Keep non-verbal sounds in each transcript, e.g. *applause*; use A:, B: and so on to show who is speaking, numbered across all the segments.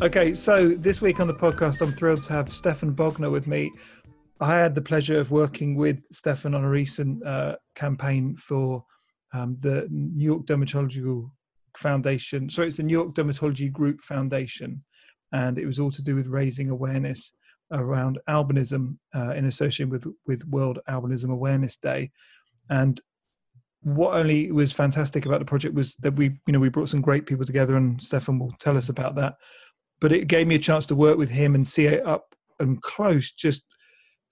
A: Okay, so this week on the podcast, I'm thrilled to have Stefan Bogner with me. I had the pleasure of working with Stefan on a recent uh, campaign for um, the New York Dermatological Foundation. So it's the New York Dermatology Group Foundation, and it was all to do with raising awareness around albinism uh, in association with with World Albinism Awareness Day. And what only was fantastic about the project was that we, you know, we brought some great people together, and Stefan will tell us about that but it gave me a chance to work with him and see it up and close just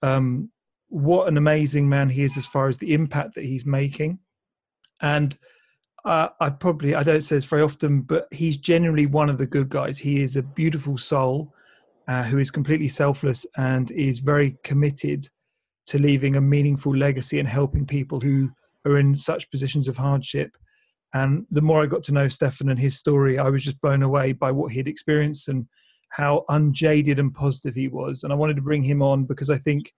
A: um, what an amazing man he is as far as the impact that he's making. And uh, i probably i don't say this very often but he's genuinely one of the good guys. He is a beautiful soul uh, who is completely selfless and is very committed to leaving a meaningful legacy and helping people who are in such positions of hardship. And the more I got to know Stefan and his story, I was just blown away by what he'd experienced and how unjaded and positive he was. And I wanted to bring him on because I think,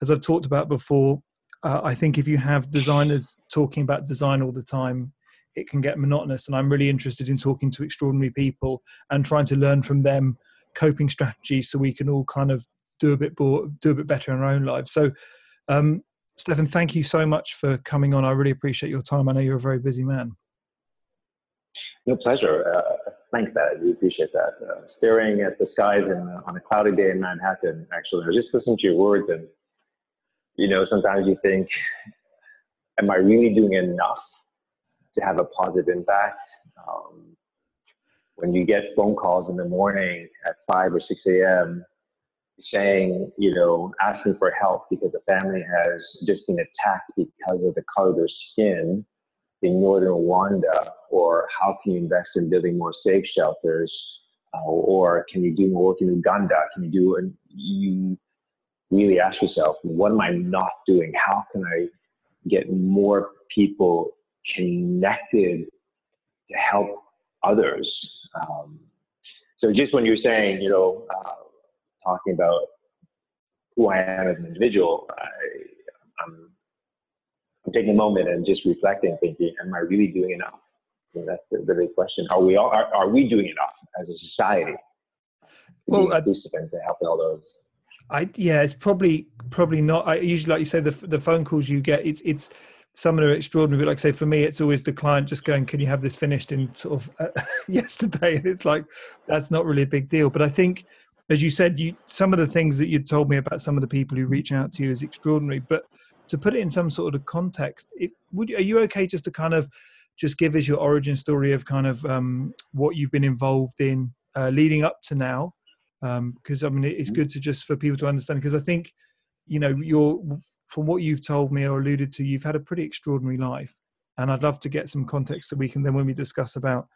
A: as I've talked about before, uh, I think if you have designers talking about design all the time, it can get monotonous. And I'm really interested in talking to extraordinary people and trying to learn from them coping strategies so we can all kind of do a bit more, do a bit better in our own lives. So, um, Stefan, thank you so much for coming on. I really appreciate your time. I know you're a very busy man.
B: No pleasure. Uh, thanks, Dad. We appreciate that. Uh, staring at the skies in, uh, on a cloudy day in Manhattan, actually, I was just listening to your words, and you know, sometimes you think, am I really doing enough to have a positive impact? Um, when you get phone calls in the morning at 5 or 6 a.m. saying, you know, asking for help because the family has just been attacked because of the color of their skin, in northern Rwanda, or how can you invest in building more safe shelters, uh, or can you do more work in Uganda? Can you do? And you really ask yourself, what am I not doing? How can I get more people connected to help others? Um, so just when you're saying, you know, uh, talking about who I am as an individual, I, I'm I'm taking a moment and just reflecting, thinking, am I really doing enough? And that's the, the big question. Are we all, are, are we doing enough as a society?
A: Well, I,
B: to help all those.
A: I yeah, it's probably probably not. I usually like you say the the phone calls you get. It's it's some are extraordinary. But like I say, for me, it's always the client just going, "Can you have this finished in sort of uh, *laughs* yesterday?" And it's like that's not really a big deal. But I think, as you said, you some of the things that you told me about some of the people who reach out to you is extraordinary. But to put it in some sort of context, it, would are you okay just to kind of just give us your origin story of kind of um, what you've been involved in uh, leading up to now? Because um, I mean, it's good to just for people to understand. Because I think, you know, you're from what you've told me or alluded to, you've had a pretty extraordinary life, and I'd love to get some context so we can then, when we discuss about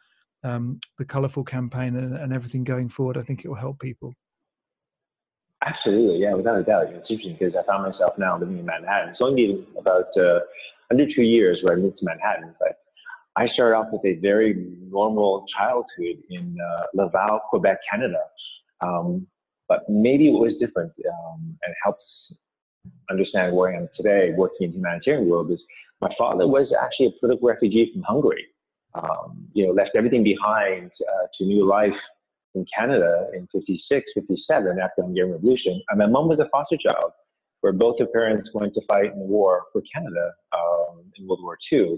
A: um, the colourful campaign and, and everything going forward, I think it will help people.
B: Absolutely, yeah, without a doubt. It's interesting because I found myself now living in Manhattan. It's only about uh, under two years where I moved to Manhattan, but I started off with a very normal childhood in uh, Laval, Quebec, Canada. Um, but maybe it was different um, and helps understand where I am today working in the humanitarian world is my father was actually a political refugee from Hungary. Um, you know, left everything behind uh, to new life in Canada in 56, 57 after the Hungarian Revolution. And my mom was a foster child where both her parents went to fight in the war for Canada um, in World War II.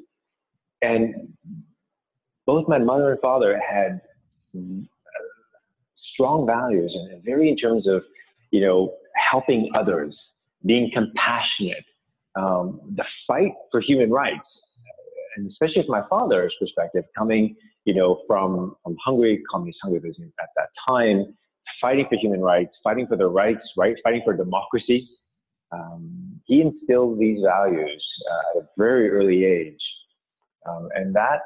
B: And both my mother and father had strong values and very in terms of, you know, helping others, being compassionate, um, the fight for human rights, and especially from my father's perspective, coming you know, from, from Hungary, communist Hungary at that time, fighting for human rights, fighting for their rights, right, fighting for democracy. Um, he instilled these values uh, at a very early age, um, and that,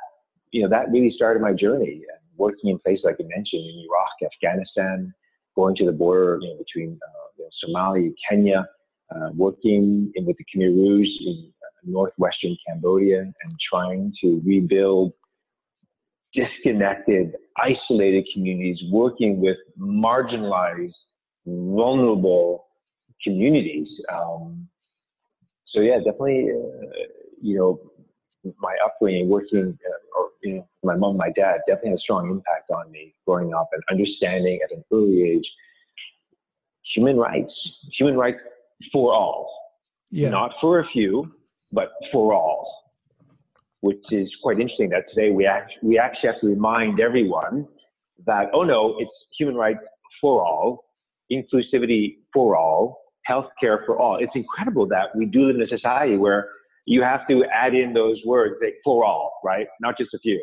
B: you know, that really started my journey. Working in places like you mentioned in Iraq, Afghanistan, going to the border you know, between uh, you know, Somalia, Kenya, uh, working in, with the Khmer Rouge in northwestern Cambodia and trying to rebuild disconnected, isolated communities, working with marginalized, vulnerable communities. Um, so yeah, definitely, uh, you know, my upbringing, working, uh, or you know, my mom, my dad, definitely had a strong impact on me growing up and understanding at an early age human rights, human rights for all, yeah. not for a few, but for all. Which is quite interesting that today we act, we actually have to remind everyone that oh no, it's human rights for all, inclusivity for all, healthcare for all. It's incredible that we do live in a society where you have to add in those words like for all, right? Not just a few.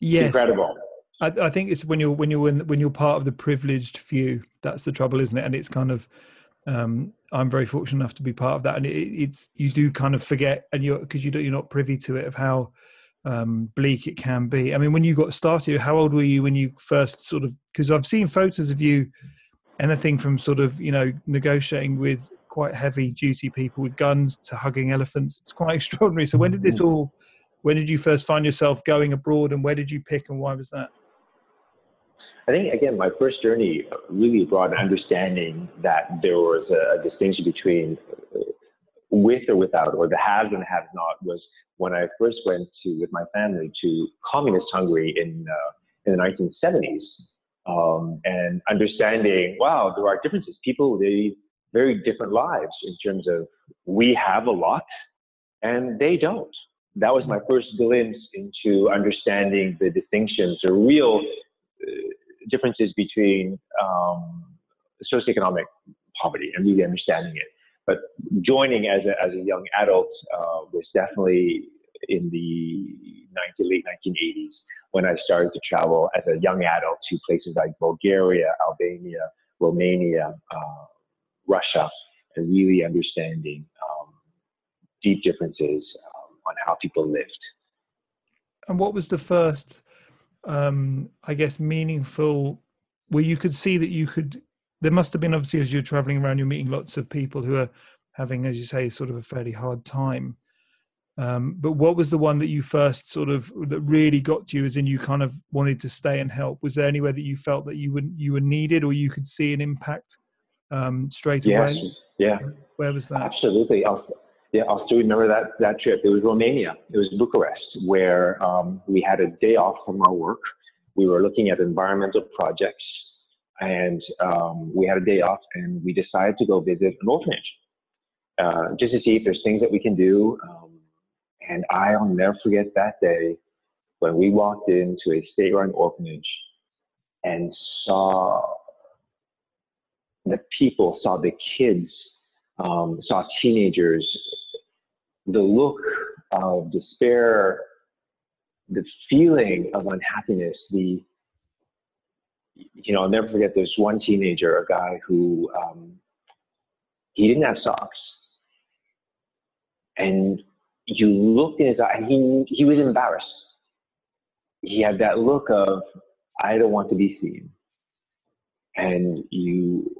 A: Yes.
B: incredible.
A: I, I, think it's when you're when you're in, when you're part of the privileged few. That's the trouble, isn't it? And it's kind of um, I'm very fortunate enough to be part of that, and it, it's you do kind of forget, and you're because you you're not privy to it of how um, bleak it can be. I mean, when you got started, how old were you when you first sort of? Because I've seen photos of you, anything from sort of you know negotiating with quite heavy duty people with guns to hugging elephants. It's quite *laughs* extraordinary. So when did this mm. all? When did you first find yourself going abroad, and where did you pick, and why was that?
B: I think again, my first journey really brought an understanding that there was a, a distinction between uh, with or without, or the haves and the have not. Was when I first went to with my family to communist Hungary in uh, in the 1970s, um, and understanding, wow, there are differences. People they very different lives in terms of we have a lot and they don't. That was my first glimpse into understanding the distinctions, the real uh, differences between um, socioeconomic poverty and really understanding it. But joining as a, as a young adult uh, was definitely in the 19, late 1980s when I started to travel as a young adult to places like Bulgaria, Albania, Romania, uh, Russia, and really understanding um, deep differences um, on how people lived.
A: And what was the first um, I guess, meaningful where you could see that you could. There must have been obviously as you're traveling around, you're meeting lots of people who are having, as you say, sort of a fairly hard time. Um, but what was the one that you first sort of that really got to you, as in you kind of wanted to stay and help? Was there anywhere that you felt that you would you were needed, or you could see an impact um, straight
B: yes.
A: away?
B: Yeah.
A: Where was that?
B: Absolutely. I'll, yeah, I'll still remember that, that trip. It was Romania. It was Bucharest, where um, we had a day off from our work. We were looking at environmental projects, and um, we had a day off, and we decided to go visit an orphanage uh, just to see if there's things that we can do. Um, and I'll never forget that day when we walked into a state-run orphanage and saw the people, saw the kids um, saw teenagers, the look of despair, the feeling of unhappiness, the you know, I'll never forget this one teenager, a guy who um, he didn't have socks, and you looked in his eye, and he he was embarrassed. He had that look of I don't want to be seen, and you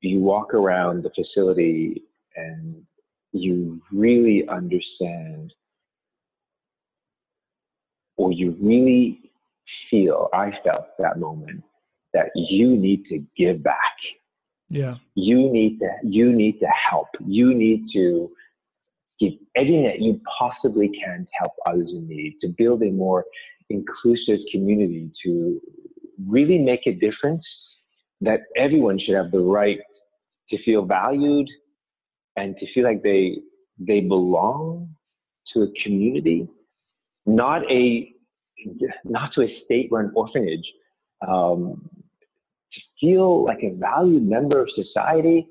B: you walk around the facility and you really understand or you really feel, I felt that moment, that you need to give back.
A: Yeah.
B: You need to you need to help. You need to give everything that you possibly can to help others in need, to build a more inclusive community, to really make a difference that everyone should have the right to feel valued and to feel like they they belong to a community, not a not to a state-run orphanage. Um, to feel like a valued member of society.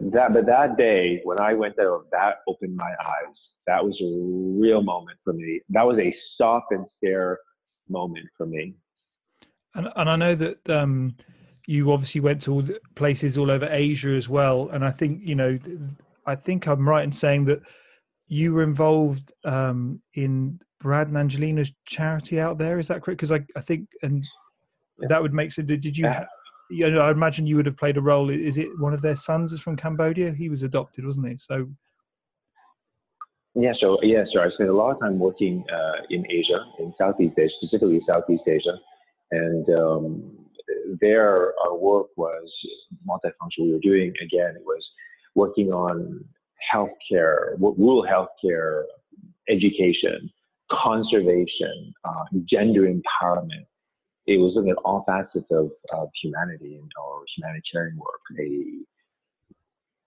B: That, but that day when I went there, that opened my eyes. That was a real moment for me. That was a stop and stare moment for me.
A: And and I know that um, you obviously went to all places all over Asia as well, and I think you know, I think I'm right in saying that you were involved um, in Brad and Angelina's charity out there. Is that correct? Because I, I think, and that would make sense. Did you? you know, I imagine you would have played a role. Is it one of their sons is from Cambodia? He was adopted, wasn't he? So.
B: Yeah, so yeah, so I spent a lot of time working uh, in Asia, in Southeast Asia, specifically Southeast Asia, and um, there our work was multifunctional. We were doing again, it was working on healthcare, rural healthcare, education, conservation, uh, gender empowerment. It was looking at all facets of, of humanity and our humanitarian work.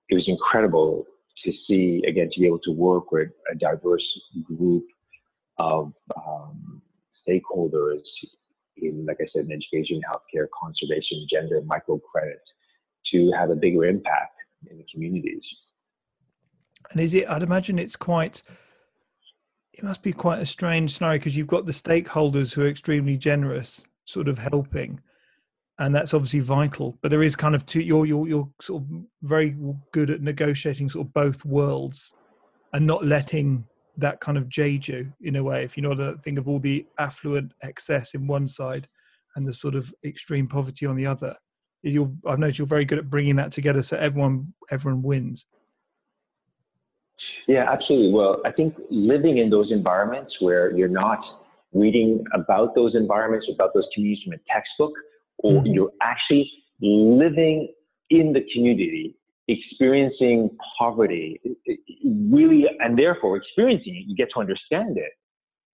B: It was incredible to see, again, to be able to work with a diverse group of um, stakeholders in, like I said, in education, healthcare, conservation, gender, microcredit, to have a bigger impact in the communities.
A: And is it? I'd imagine it's quite. It must be quite a strange scenario because you've got the stakeholders who are extremely generous, sort of helping, and that's obviously vital. But there is kind of two. You're you're you're sort of very good at negotiating sort of both worlds, and not letting that kind of jeju in a way. If you know the think of all the affluent excess in one side, and the sort of extreme poverty on the other. You're, I've noticed you're very good at bringing that together so everyone everyone wins.
B: Yeah, absolutely. Well, I think living in those environments where you're not reading about those environments, about those communities from a textbook, or mm-hmm. you're actually living in the community, experiencing poverty, really, and therefore experiencing it, you get to understand it.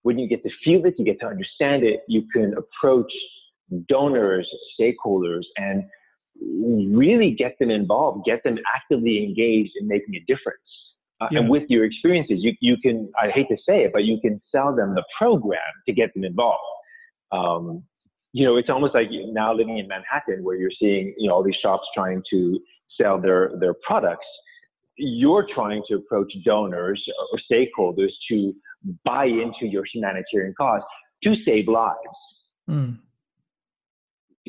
B: When you get to feel it, you get to understand it, you can approach donors, stakeholders, and really get them involved, get them actively engaged in making a difference. Uh, yeah. And with your experiences, you, you can, I hate to say it, but you can sell them the program to get them involved. Um, you know, it's almost like now living in Manhattan where you're seeing, you know, all these shops trying to sell their, their products. You're trying to approach donors or stakeholders to buy into your humanitarian cause to save lives. Mm.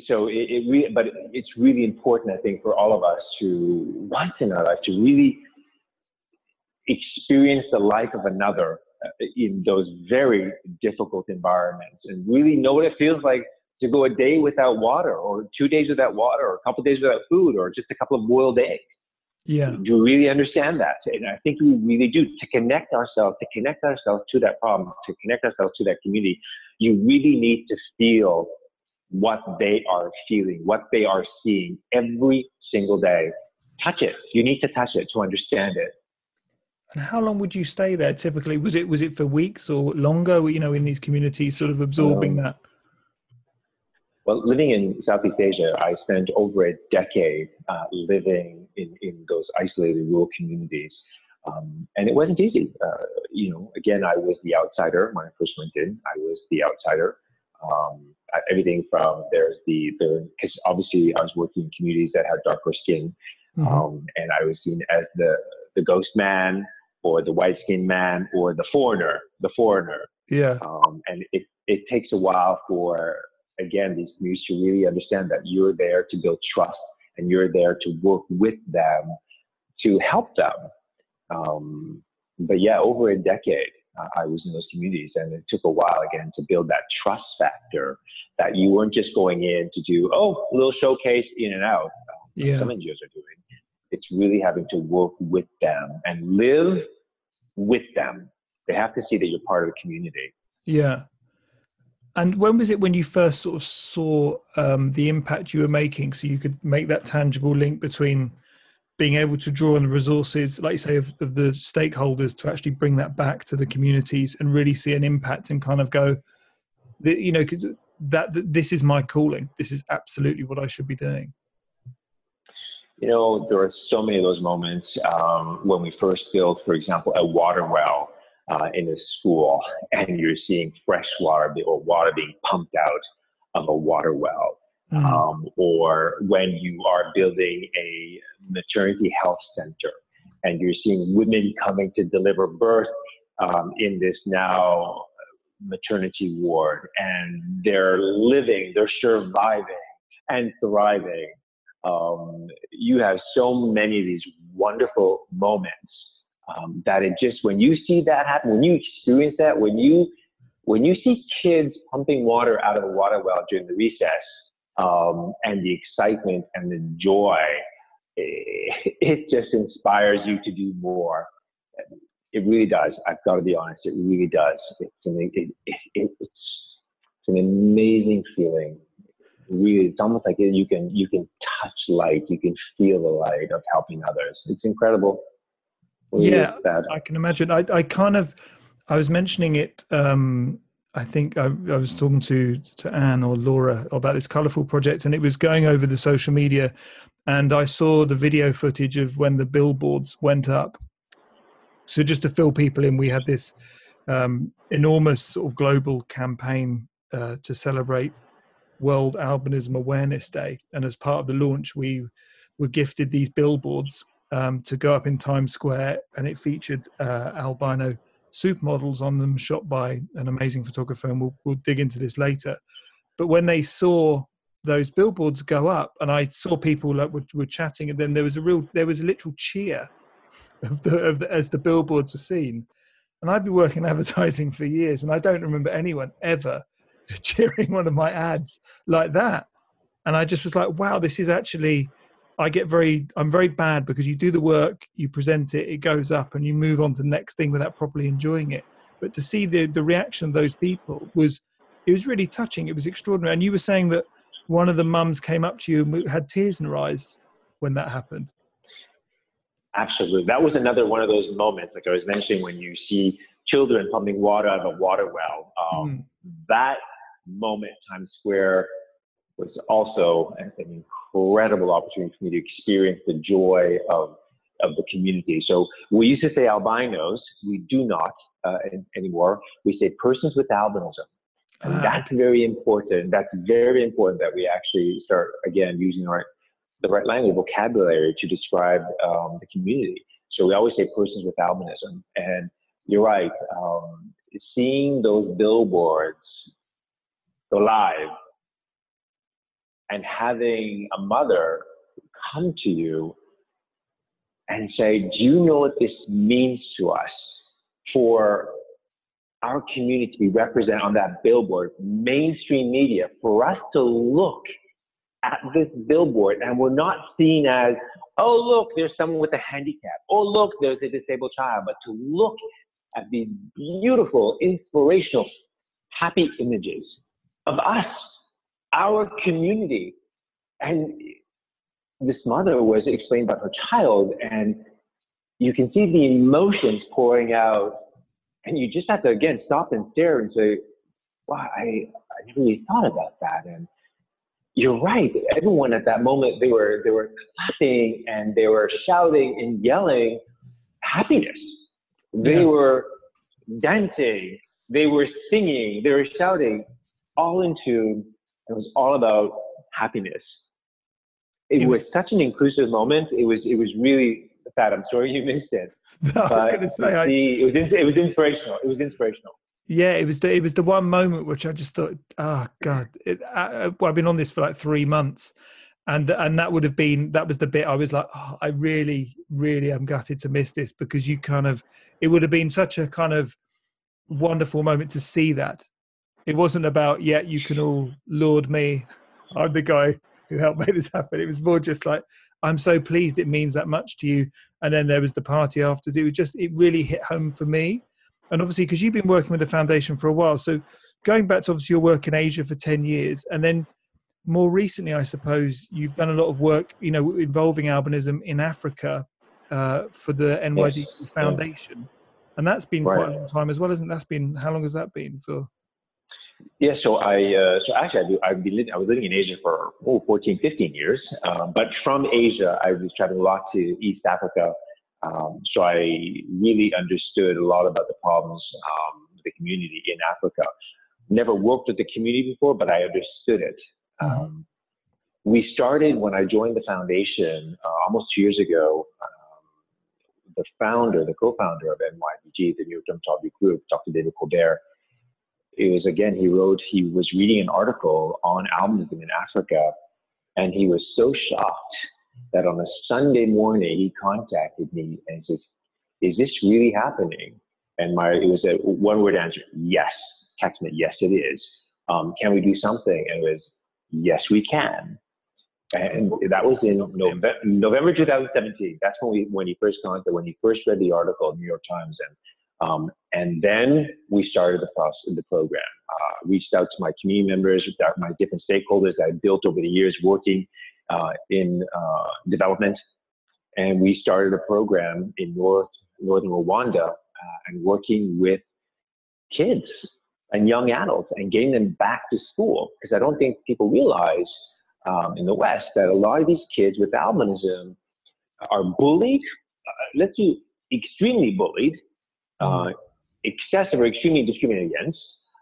B: So it, it re- but it's really important, I think, for all of us to once in our life to really experience the life of another uh, in those very difficult environments and really know what it feels like to go a day without water or two days without water or a couple days without food or just a couple of boiled eggs.
A: Yeah.
B: Do you really understand that? And I think we really do. To connect ourselves, to connect ourselves to that problem, to connect ourselves to that community, you really need to feel what they are feeling, what they are seeing every single day. Touch it. You need to touch it to understand it.
A: And how long would you stay there typically? Was it was it for weeks or longer? You know, in these communities, sort of absorbing um, that.
B: Well, living in Southeast Asia, I spent over a decade uh, living in, in those isolated rural communities. Um, and it wasn't easy. Uh, you know, again, I was the outsider when I first went in. I was the outsider. Um, everything from there's the because obviously I was working in communities that had darker skin, mm-hmm. um, and I was seen as the the ghost man or the white skinned man or the foreigner, the foreigner.
A: Yeah.
B: Um, and it, it takes a while for, again, these communities to really understand that you're there to build trust and you're there to work with them to help them. Um, but yeah, over a decade, uh, I was in those communities and it took a while again to build that trust factor that you weren't just going in to do, oh, a little showcase in and out.
A: yeah.
B: Some NGOs are doing it's really having to work with them and live with them. They have to see that you're part of the community.
A: Yeah. And when was it when you first sort of saw um, the impact you were making, so you could make that tangible link between being able to draw on the resources, like you say, of, of the stakeholders to actually bring that back to the communities and really see an impact and kind of go, you know, that, that this is my calling. This is absolutely what I should be doing.
B: You know, there are so many of those moments um, when we first built, for example, a water well uh, in a school, and you're seeing fresh water or water being pumped out of a water well. Mm-hmm. Um, or when you are building a maternity health center and you're seeing women coming to deliver birth um, in this now maternity ward and they're living, they're surviving and thriving um, you have so many of these wonderful moments um, that it just when you see that happen, when you experience that, when you when you see kids pumping water out of a water well during the recess, um, and the excitement and the joy, it, *laughs* it just inspires you to do more. It really does. I've got to be honest. It really does. It's an, it, it, it's, it's an amazing feeling. Really, it's almost like you can you can touch light. You can feel the light of helping others. It's incredible.
A: Yeah, I can imagine. I, I kind of I was mentioning it. Um, I think I, I, was talking to to Anne or Laura about this colourful project, and it was going over the social media, and I saw the video footage of when the billboards went up. So just to fill people in, we had this um, enormous sort of global campaign uh, to celebrate World Albinism Awareness Day, and as part of the launch, we were gifted these billboards um, to go up in Times Square, and it featured uh, albino supermodels on them shot by an amazing photographer and we'll, we'll dig into this later. But when they saw those billboards go up and i saw people like were, were chatting and then there was a real there was a literal cheer of the, of the as the billboards were seen. And i've been working *laughs* advertising for years and i don't remember anyone ever *laughs* cheering one of my ads like that. And i just was like wow this is actually I get very, I'm very bad because you do the work, you present it, it goes up, and you move on to the next thing without properly enjoying it. But to see the the reaction of those people was, it was really touching. It was extraordinary. And you were saying that one of the mums came up to you and had tears in her eyes when that happened.
B: Absolutely, that was another one of those moments, like I was mentioning, when you see children pumping water out of a water well. Um, mm. That moment, Times Square, was also an incredible opportunity for me to experience the joy of of the community. So we used to say albinos. We do not uh, anymore. We say persons with albinism. And uh, that's very important. That's very important that we actually start again using our the right language vocabulary to describe um, the community. So we always say persons with albinism. And you're right. Um, seeing those billboards go live and having a mother come to you and say, Do you know what this means to us for our community to be represented on that billboard, mainstream media, for us to look at this billboard and we're not seen as, oh, look, there's someone with a handicap. Oh, look, there's a disabled child. But to look at these beautiful, inspirational, happy images of us our community. And this mother was explaining about her child, and you can see the emotions pouring out. And you just have to, again, stop and stare and say, wow, I, I never really thought about that. And you're right. Everyone at that moment, they were, they were clapping and they were shouting and yelling happiness. They yeah. were dancing. They were singing. They were shouting all into it was all about happiness. It, was, was, such an inclusive moment. It was it was really sad. I'm sorry you missed it. *laughs*
A: No, I was going to say I,
B: it was it was inspirational. It was inspirational.
A: Yeah, it was the it was the one moment which I just thought, oh god, it, I, well, I've been on this for like three months, and and that would have been that was the bit I was like, oh, I really really am gutted to miss this because you kind of it would have been such a kind of wonderful moment to see that it wasn't about yeah you can all laud me. I'm the guy who helped make this happen. It was more just like i'm so pleased it means that much to you. And then there was the party after it was just it really hit home for me. And obviously because you've been working with the foundation for a while so going back to obviously your work in asia for 10 years and then more recently i suppose you've done a lot of work you know involving albinism in africa uh, for the nyd yes. foundation. And that's been right. quite a long time as well isn't it? that's been how long has that been for
B: yeah, so I uh, so actually I have been living, I was living in Asia for oh, 14, 15 years. Um, but from Asia, I was traveling a lot to East Africa. Um, so I really understood a lot about the problems um, the community in Africa. Never worked with the community before, but I understood it. Mm-hmm. Um, we started when I joined the foundation uh, almost two years ago. Um, the founder, the co-founder of NYDG, the New York Dermatology Group, Dr. David Colbert, it was again, he wrote, he was reading an article on albinism in Africa, and he was so shocked that on a Sunday morning he contacted me and says, Is this really happening? And my it was a one word answer, yes. Text me, yes, it is. Um, can we do something? And it was yes, we can. And that was in November, November 2017. That's when we when he first contacted, when he first read the article in New York Times, and um, and then we started the process, the program. Uh, reached out to my community members, my different stakeholders that I built over the years working uh, in uh, development, and we started a program in North northern Rwanda uh, and working with kids and young adults and getting them back to school because I don't think people realize um, in the West that a lot of these kids with albinism are bullied. Uh, let's do extremely bullied, uh, excessive or extremely discriminated against,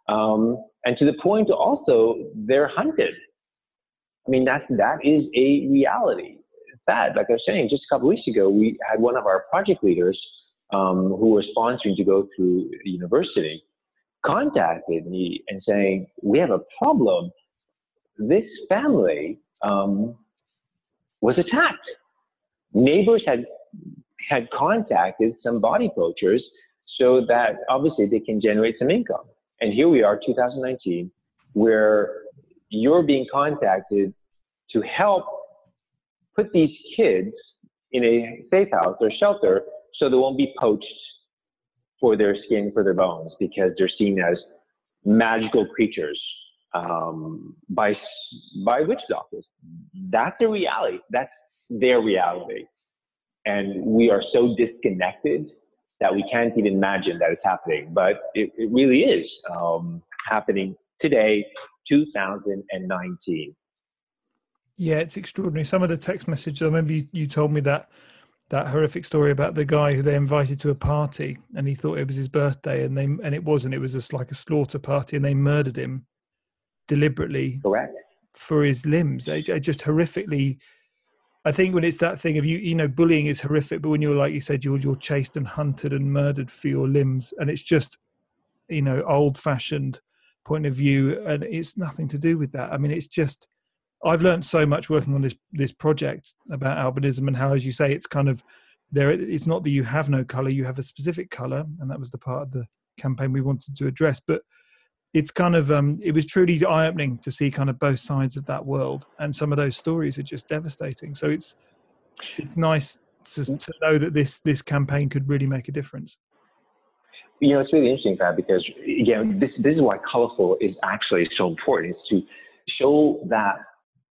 B: um, and to the point also they're hunted. I mean that that is a reality. That, Like I was saying, just a couple weeks ago, we had one of our project leaders um, who were sponsoring to go through university contacted me and saying, "We have a problem this family um, was attacked. Neighbors had had contacted some body poachers so that obviously they can generate some income. And here we are, 2019, where you're being contacted to help put these kids in a safe house or shelter so they won't be poached for their skin, for their bones, because they're seen as magical creatures um, by by witch doctors. That's a reality. That's their reality, and we are so disconnected that we can't even imagine that it's happening. But it, it really is um, happening today, 2019.
A: Yeah, it's extraordinary. Some of the text messages. I remember you, you told me that that horrific story about the guy who they invited to a party and he thought it was his birthday and they and it wasn't. It was just like a slaughter party and they murdered him deliberately
B: correct
A: for his limbs. I, I just horrifically. I think when it's that thing of you, you know, bullying is horrific, but when you're like you said, you're you're chased and hunted and murdered for your limbs, and it's just, you know, old-fashioned point of view, and it's nothing to do with that. I mean, it's just. I've learned so much working on this this project about albinism and how, as you say, it's kind of there. It's not that you have no color; you have a specific color, and that was the part of the campaign we wanted to address. But it's kind of um, it was truly eye opening to see kind of both sides of that world, and some of those stories are just devastating. So it's it's nice to, to know that this this campaign could really make a difference.
B: You know, it's really interesting, Pat, because again, this this is why colorful is actually so important. Is to show that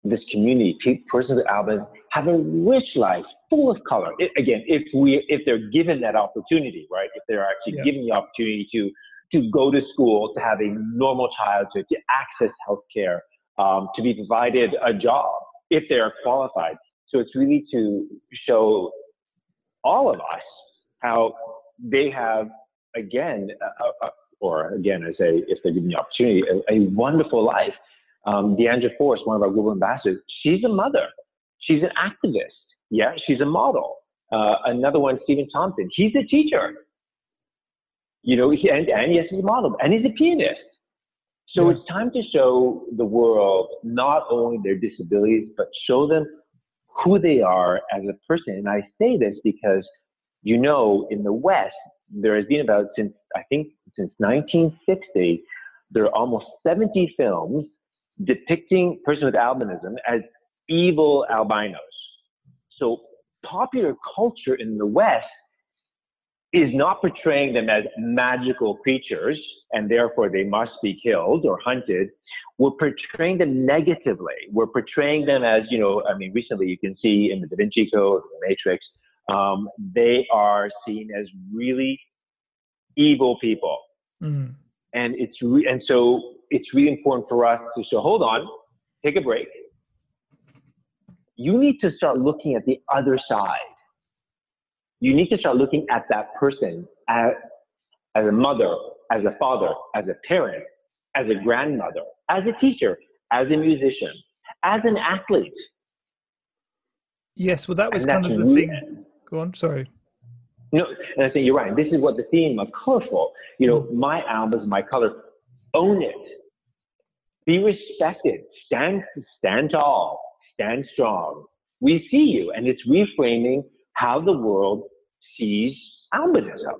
B: this community, persons with albinism, have a rich life full of color. It, again, if we if they're given that opportunity, right? If they're actually yeah. given the opportunity to to go to school, to have a normal childhood, to access healthcare, um, to be provided a job if they are qualified. So it's really to show all of us how they have, again, a, a, or again, I say, if they're given the opportunity, a, a wonderful life. Um, Diandra Forrest, one of our global ambassadors, she's a mother. She's an activist. Yeah, she's a model. Uh, another one, Stephen Thompson, he's a teacher you know, he, and, and yes, he's a model, and he's a pianist. So yeah. it's time to show the world not only their disabilities, but show them who they are as a person. And I say this because, you know, in the West, there has been about since I think since 1960, there are almost 70 films depicting persons with albinism as evil albinos. So popular culture in the West is not portraying them as magical creatures and therefore they must be killed or hunted. We're portraying them negatively. We're portraying them as, you know, I mean, recently you can see in the Da Vinci Code, the Matrix, um, they are seen as really evil people. Mm. And it's re- and so it's really important for us to so hold on, take a break. You need to start looking at the other side you need to start looking at that person as, as a mother, as a father, as a parent, as a grandmother, as a teacher, as a musician, as an athlete.
A: Yes, well, that was and kind of the thing. Go on, sorry.
B: Know, and I think you're right. This is what the theme of colorful. You know, mm. my album is my color. Own it. Be respected. Stand, stand tall. Stand strong. We see you, and it's reframing how the world sees albinism.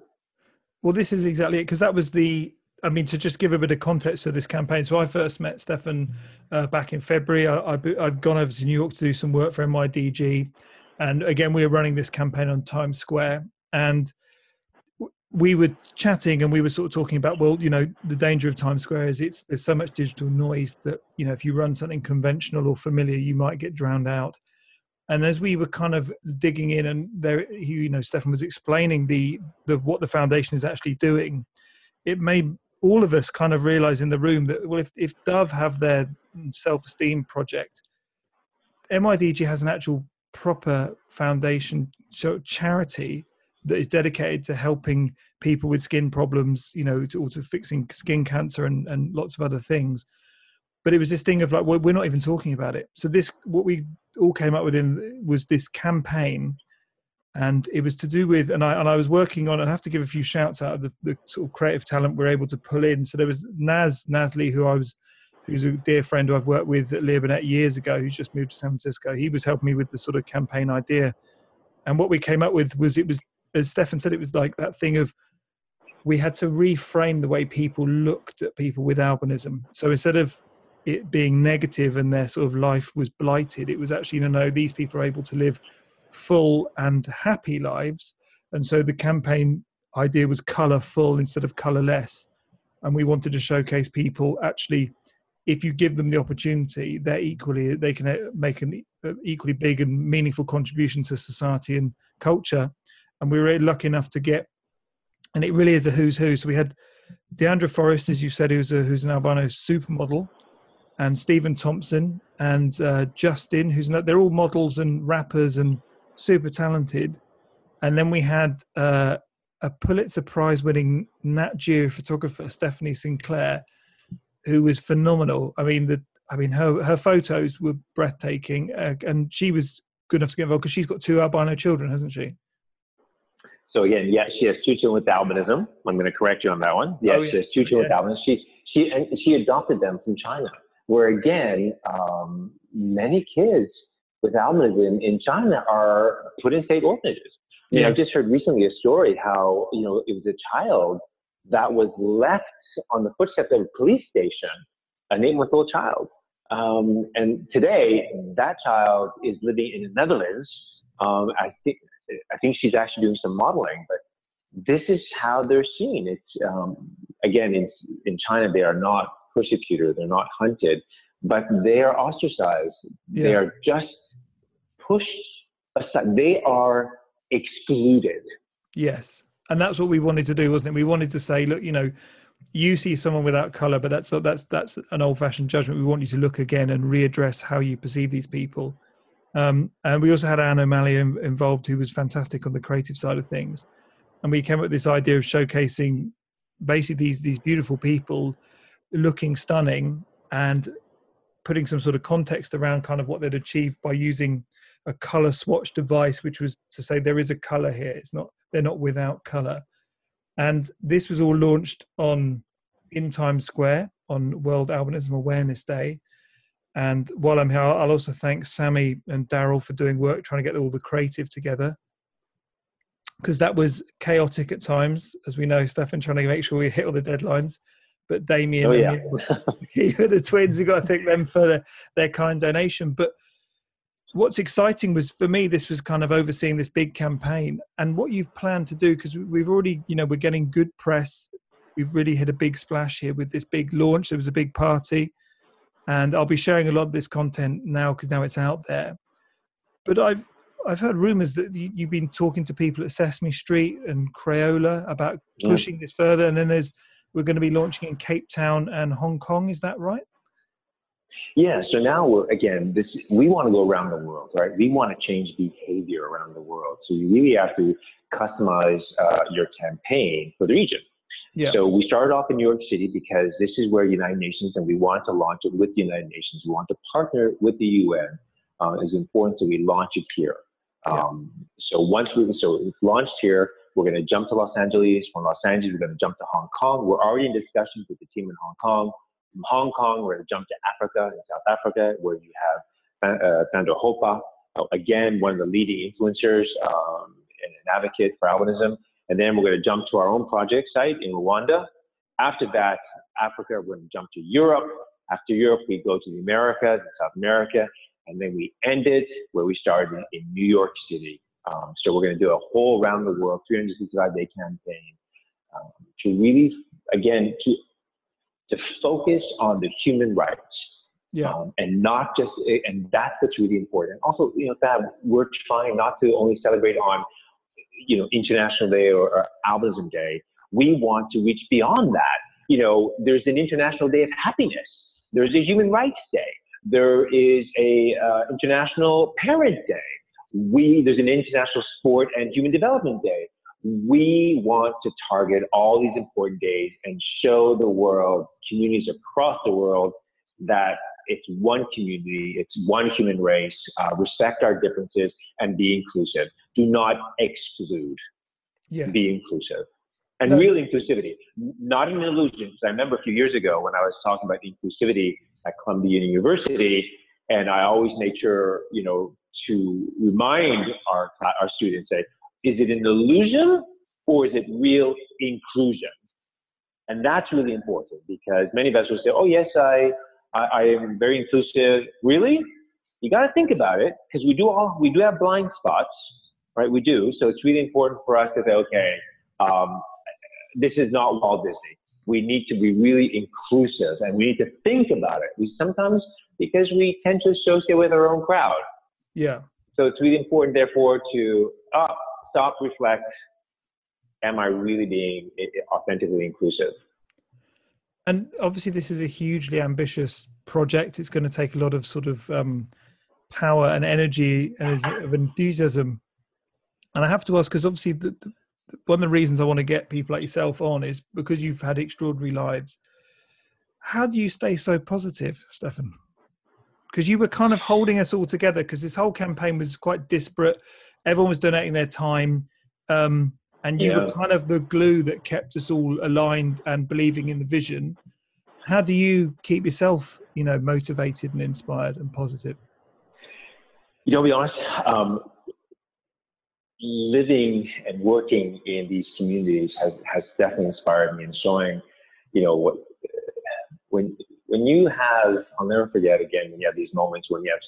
A: Well, this is exactly it because that was the I mean, to just give a bit of context to this campaign. So I first met Stefan uh, back in February. I, I'd gone over to New York to do some work for NYDG, and again we were running this campaign on Times Square, and we were chatting and we were sort of talking about well you know the danger of times square is it's there's so much digital noise that you know if you run something conventional or familiar you might get drowned out and as we were kind of digging in and there you know stefan was explaining the, the what the foundation is actually doing it made all of us kind of realize in the room that well if, if dove have their self-esteem project nydg has an actual proper foundation charity that is dedicated to helping people with skin problems, you know, to, also fixing skin cancer and, and lots of other things. But it was this thing of like, we're not even talking about it. So this, what we all came up with in was this campaign, and it was to do with, and I and I was working on. and I have to give a few shouts out of the, the sort of creative talent we're able to pull in. So there was Naz Nasli, who I was who's a dear friend who I've worked with at Leo years ago, who's just moved to San Francisco. He was helping me with the sort of campaign idea. And what we came up with was it was as Stefan said, it was like that thing of we had to reframe the way people looked at people with albinism. So instead of it being negative and their sort of life was blighted, it was actually, you know, these people are able to live full and happy lives. And so the campaign idea was colorful instead of colorless. And we wanted to showcase people actually, if you give them the opportunity, they're equally, they can uh, make an uh, equally big and meaningful contribution to society and culture and we were lucky enough to get, and it really is a who's who. So we had Diandra Forrest, as you said, who's a, who's an albino supermodel, and Stephen Thompson and uh, Justin, who's not, they're all models and rappers and super talented. And then we had uh, a Pulitzer Prize winning Nat Geo photographer, Stephanie Sinclair, who was phenomenal. I mean, the I mean, her her photos were breathtaking, uh, and she was good enough to get involved because she's got two albino children, hasn't she?
B: So again, yes, she has two children with albinism. I'm going to correct you on that one. Yes, oh, yes. she has two children yes. with albinism. She she and she adopted them from China, where again, um, many kids with albinism in China are put in state orphanages. Yeah. You know, I just heard recently a story how you know it was a child that was left on the footsteps of a police station, an eight-month-old child. Um, and today, that child is living in the Netherlands. Um, I think I think she's actually doing some modeling, but this is how they're seen. It's um, again in in China they are not persecuted, they're not hunted, but they are ostracized. Yeah. They are just pushed aside. They are excluded.
A: Yes, and that's what we wanted to do, wasn't it? We wanted to say, look, you know, you see someone without color, but that's that's that's an old-fashioned judgment. We want you to look again and readdress how you perceive these people um, and we also had Anne O'Malley involved, who was fantastic on the creative side of things. And we came up with this idea of showcasing basically these these beautiful people looking stunning and putting some sort of context around kind of what they'd achieved by using a color swatch device, which was to say there is a color here. It's not they're not without color. And this was all launched on in Times Square on World Albinism Awareness Day. And while I'm here, I'll also thank Sammy and Daryl for doing work trying to get all the creative together. Because that was chaotic at times, as we know, Stefan, trying to make sure we hit all the deadlines. But Damien,
B: oh, yeah. *laughs*
A: the twins, you got to thank them for their, their kind donation. But what's exciting was for me, this was kind of overseeing this big campaign and what you've planned to do, because we've already, you know, we're getting good press. We've really hit a big splash here with this big launch. There was a big party and I'll be sharing a lot of this content now because now it's out there. But I've I've heard rumors that you, have been talking to people at Sesame Street and Crayola about yeah. pushing this further, and then there's we're going to be launching in Cape Town and Hong Kong. Is that right?
B: Yeah. So now we're again this we want to go around the world, right? We want to change behavior around the world. So you really have to customize uh, your campaign for the region. Yeah. So we started off in New York City because this is where United Nations, and we want to launch it with the United Nations. We want to partner with the UN. Uh, it's important, so we launch it here. Um, yeah. So once we so it's launched here, we're going to jump to Los Angeles. From Los Angeles, we're going to jump to Hong Kong. We're already in discussions with the team in Hong Kong. From Hong Kong, we're going to jump to Africa in South Africa, where you have uh, Thando Hopa, uh, again one of the leading influencers um, and an advocate for albinism. And then we're going to jump to our own project site in Rwanda. after that, Africa, we're going to jump to Europe. After Europe, we go to the Americas South America, and then we end it where we started in New York City. Um, so we're going to do a whole around the world 365 day campaign um, to really, again, to to focus on the human rights
A: Yeah.
B: um, and not just and that's what's really important. Also you know that we're trying not to only celebrate on you know international day or, or albinism day. We want to reach beyond that. You know there's an international day of happiness. There's a human rights day. There is a uh, international parent day we there's an international sport and human development day we want to target all these important days and show the world communities across the world that it's one community, it's one human race, uh, respect our differences, and be inclusive. Do not exclude,
A: Yes.
B: be inclusive. And
A: No.
B: real inclusivity, not an illusion. Because I remember a few years ago when I was talking about inclusivity at Columbia University, and I always make sure, you know, to remind our, our students is it an illusion or is it real inclusion? And that's really important because many of us will say, oh, yes, I, I, I am very inclusive. Really? You got to think about it because we do all, we do have blind spots, right? We do. So it's really important for us to say, okay, um, this is not Walt Disney. We need to be really inclusive and we need to think about it. We sometimes, because we tend to associate with our own crowd.
A: Yeah.
B: So it's really important, therefore, to uh, stop, reflect. Am I really being authentically inclusive?
A: And obviously, this is a hugely ambitious project. It's going to take a lot of sort of um, power and energy and of enthusiasm. And I have to ask because obviously, the, the, one of the reasons I want to get people like yourself on is because you've had extraordinary lives. How do you stay so positive, Stefan? Because you were kind of holding us all together because this whole campaign was quite disparate. Everyone was donating their time. Um, and you were kind of the glue that kept us all aligned and believing in the vision. How do you keep yourself, you know, motivated and inspired and positive?
B: You know, to be honest, um, living and working in these communities has, has definitely inspired me and showing, you know, what when when you have, I'll never forget again when you have these moments when you have,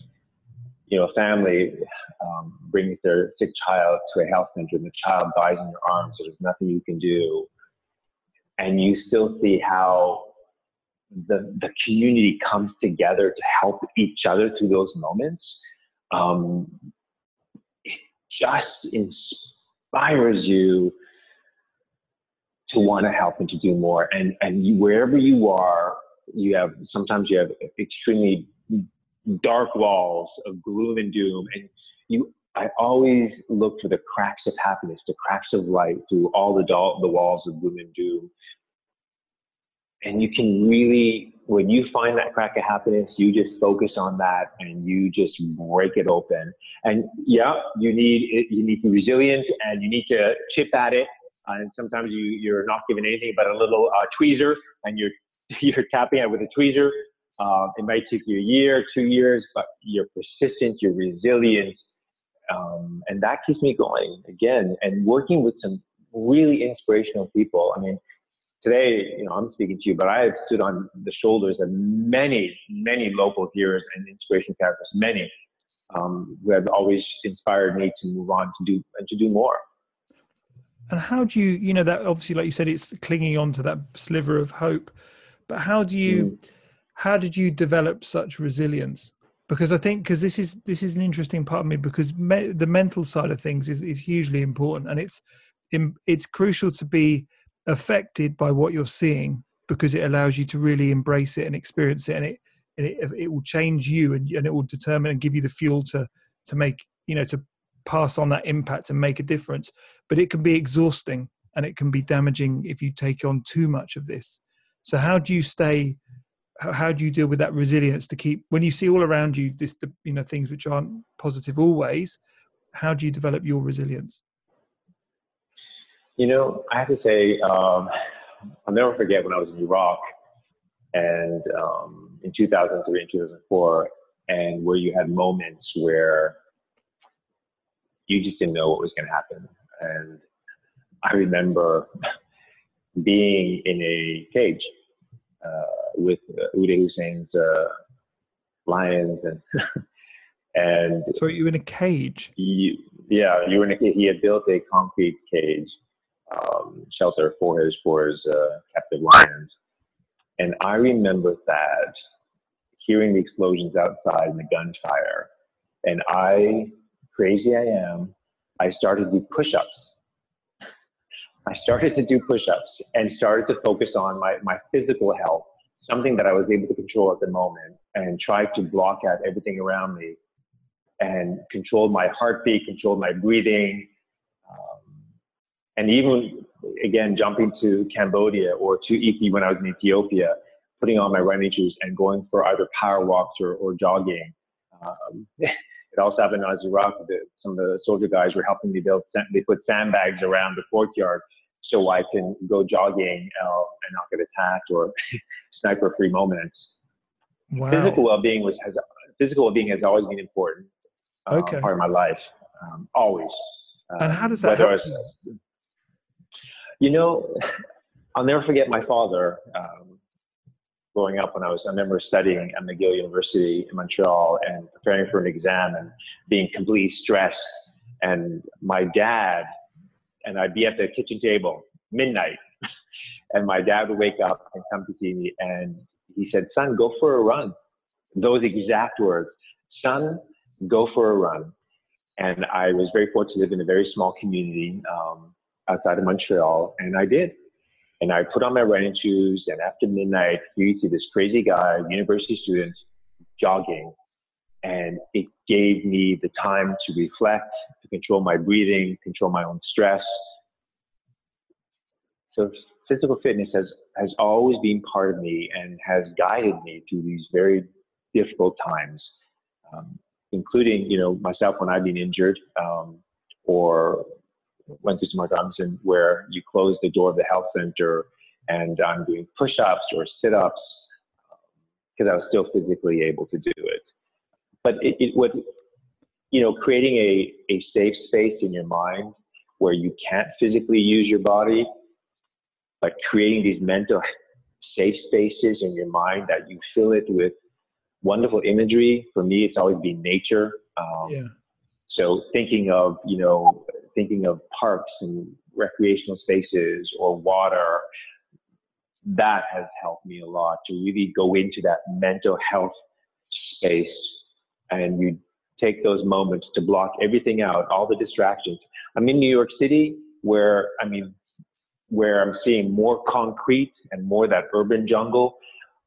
B: you know, a family um, brings their sick child to a health center and the child dies in your arms, so there's nothing you can do, and you still see how the the community comes together to help each other through those moments. Um, it just inspires you to want to help and to do more. And and you, wherever you are, you have sometimes you have extremely dark walls of gloom and doom, and you. I always look for the cracks of happiness, the cracks of light through all the do- the walls of gloom and doom. And you can really, when you find that crack of happiness, you just focus on that and you just break it open. And yeah, you need you need to be resilient and you need to chip at it. And sometimes you you're not given anything but a little uh, tweezer, and you're *laughs* you're tapping it with a tweezer. Um, it might take you a year, two years, but you're persistent, you're resilient, um, and that keeps me going again. And working with some really inspirational people. I mean, today, you know, I'm speaking to you, but I have stood on the shoulders of many, many local heroes and inspiration characters, many um, who have always inspired me to move on to do and to do more.
A: And how do you, you know, that obviously, like you said, it's clinging on to that sliver of hope. But how do you, hmm. how did you develop such resilience? Because I think, because this is this is an interesting part of me, because me, the mental side of things is is hugely important, and it's it's crucial to be affected by what you're seeing because it allows you to really embrace it and experience it, and it and it, it will change you, and, and it will determine and give you the fuel to to make you know to pass on that impact and make a difference. But it can be exhausting and it can be damaging if you take on too much of this so how do you stay how, do you deal with that resilience to keep when you see all around you this you know things which aren't positive always how do you develop your resilience
B: You know, I have to say, um, I'll never forget when I was in Iraq and um, in 2003 and 2004, and where you had moments where you just didn't know what was going to happen. And I remember *laughs* being in a cage with uh, Uday Hussein's uh, lions and *laughs* and
A: So you were in a cage.
B: you, yeah, you were in a, he had built a concrete cage um, shelter for his for his uh, captive lions, and I remember that hearing the explosions outside and the gunfire, and I, crazy I am, I started to do push-ups. I started to do push-ups and started to focus on my, my physical health, something that I was able to control at the moment, and tried to block out everything around me and controlled my heartbeat, controlled my breathing, um, and even again jumping to Cambodia or to Iki when I was in Ethiopia, putting on my running shoes and going for either power walks or, or jogging. Um, *laughs* it also happened as Iraq. Some of the soldier guys were helping me build. They put sandbags around the courtyard so I can go jogging uh, and not get attacked or *laughs* sniper-free moments.
A: Wow.
B: Physical well-being was has physical well-being has always been important uh,
A: Okay.
B: part of my life, um, always.
A: And how does that help
B: was- *laughs* you know, *laughs* I'll never forget my father. Um, growing up, when I was, I remember studying at McGill University in Montreal and preparing for an exam and being completely stressed. And my dad and I'd be at the kitchen table midnight, *laughs* and my dad would wake up and come to see me, and he said, "Son, go for a run." Those exact words, "Son, go for a run." And I was very fortunate to live in a very small community um, outside of Montreal, and I did. And I put on my running shoes, and after midnight, you see this crazy guy, university student, jogging. And it gave me the time to reflect, to control my breathing, control my own stress. So physical fitness has, has always been part of me and has guided me through these very difficult times, um, including, you know, myself when I've been injured um, or went through some Robinson where you close the door of the health center and I'm doing push-ups or sit-ups because I was still physically able to do it. But it, it would, you know, creating a, a safe space in your mind where you can't physically use your body, but creating these mental *laughs* safe spaces in your mind that you fill it with wonderful imagery. For me, it's always been nature. Um,
A: Yeah.
B: so thinking of, you know, thinking of parks and recreational spaces or water, that has helped me a lot to really go into that mental health space. And you take those moments to block everything out, all the distractions. I'm in New York City where, I mean, where I'm seeing more concrete and more that urban jungle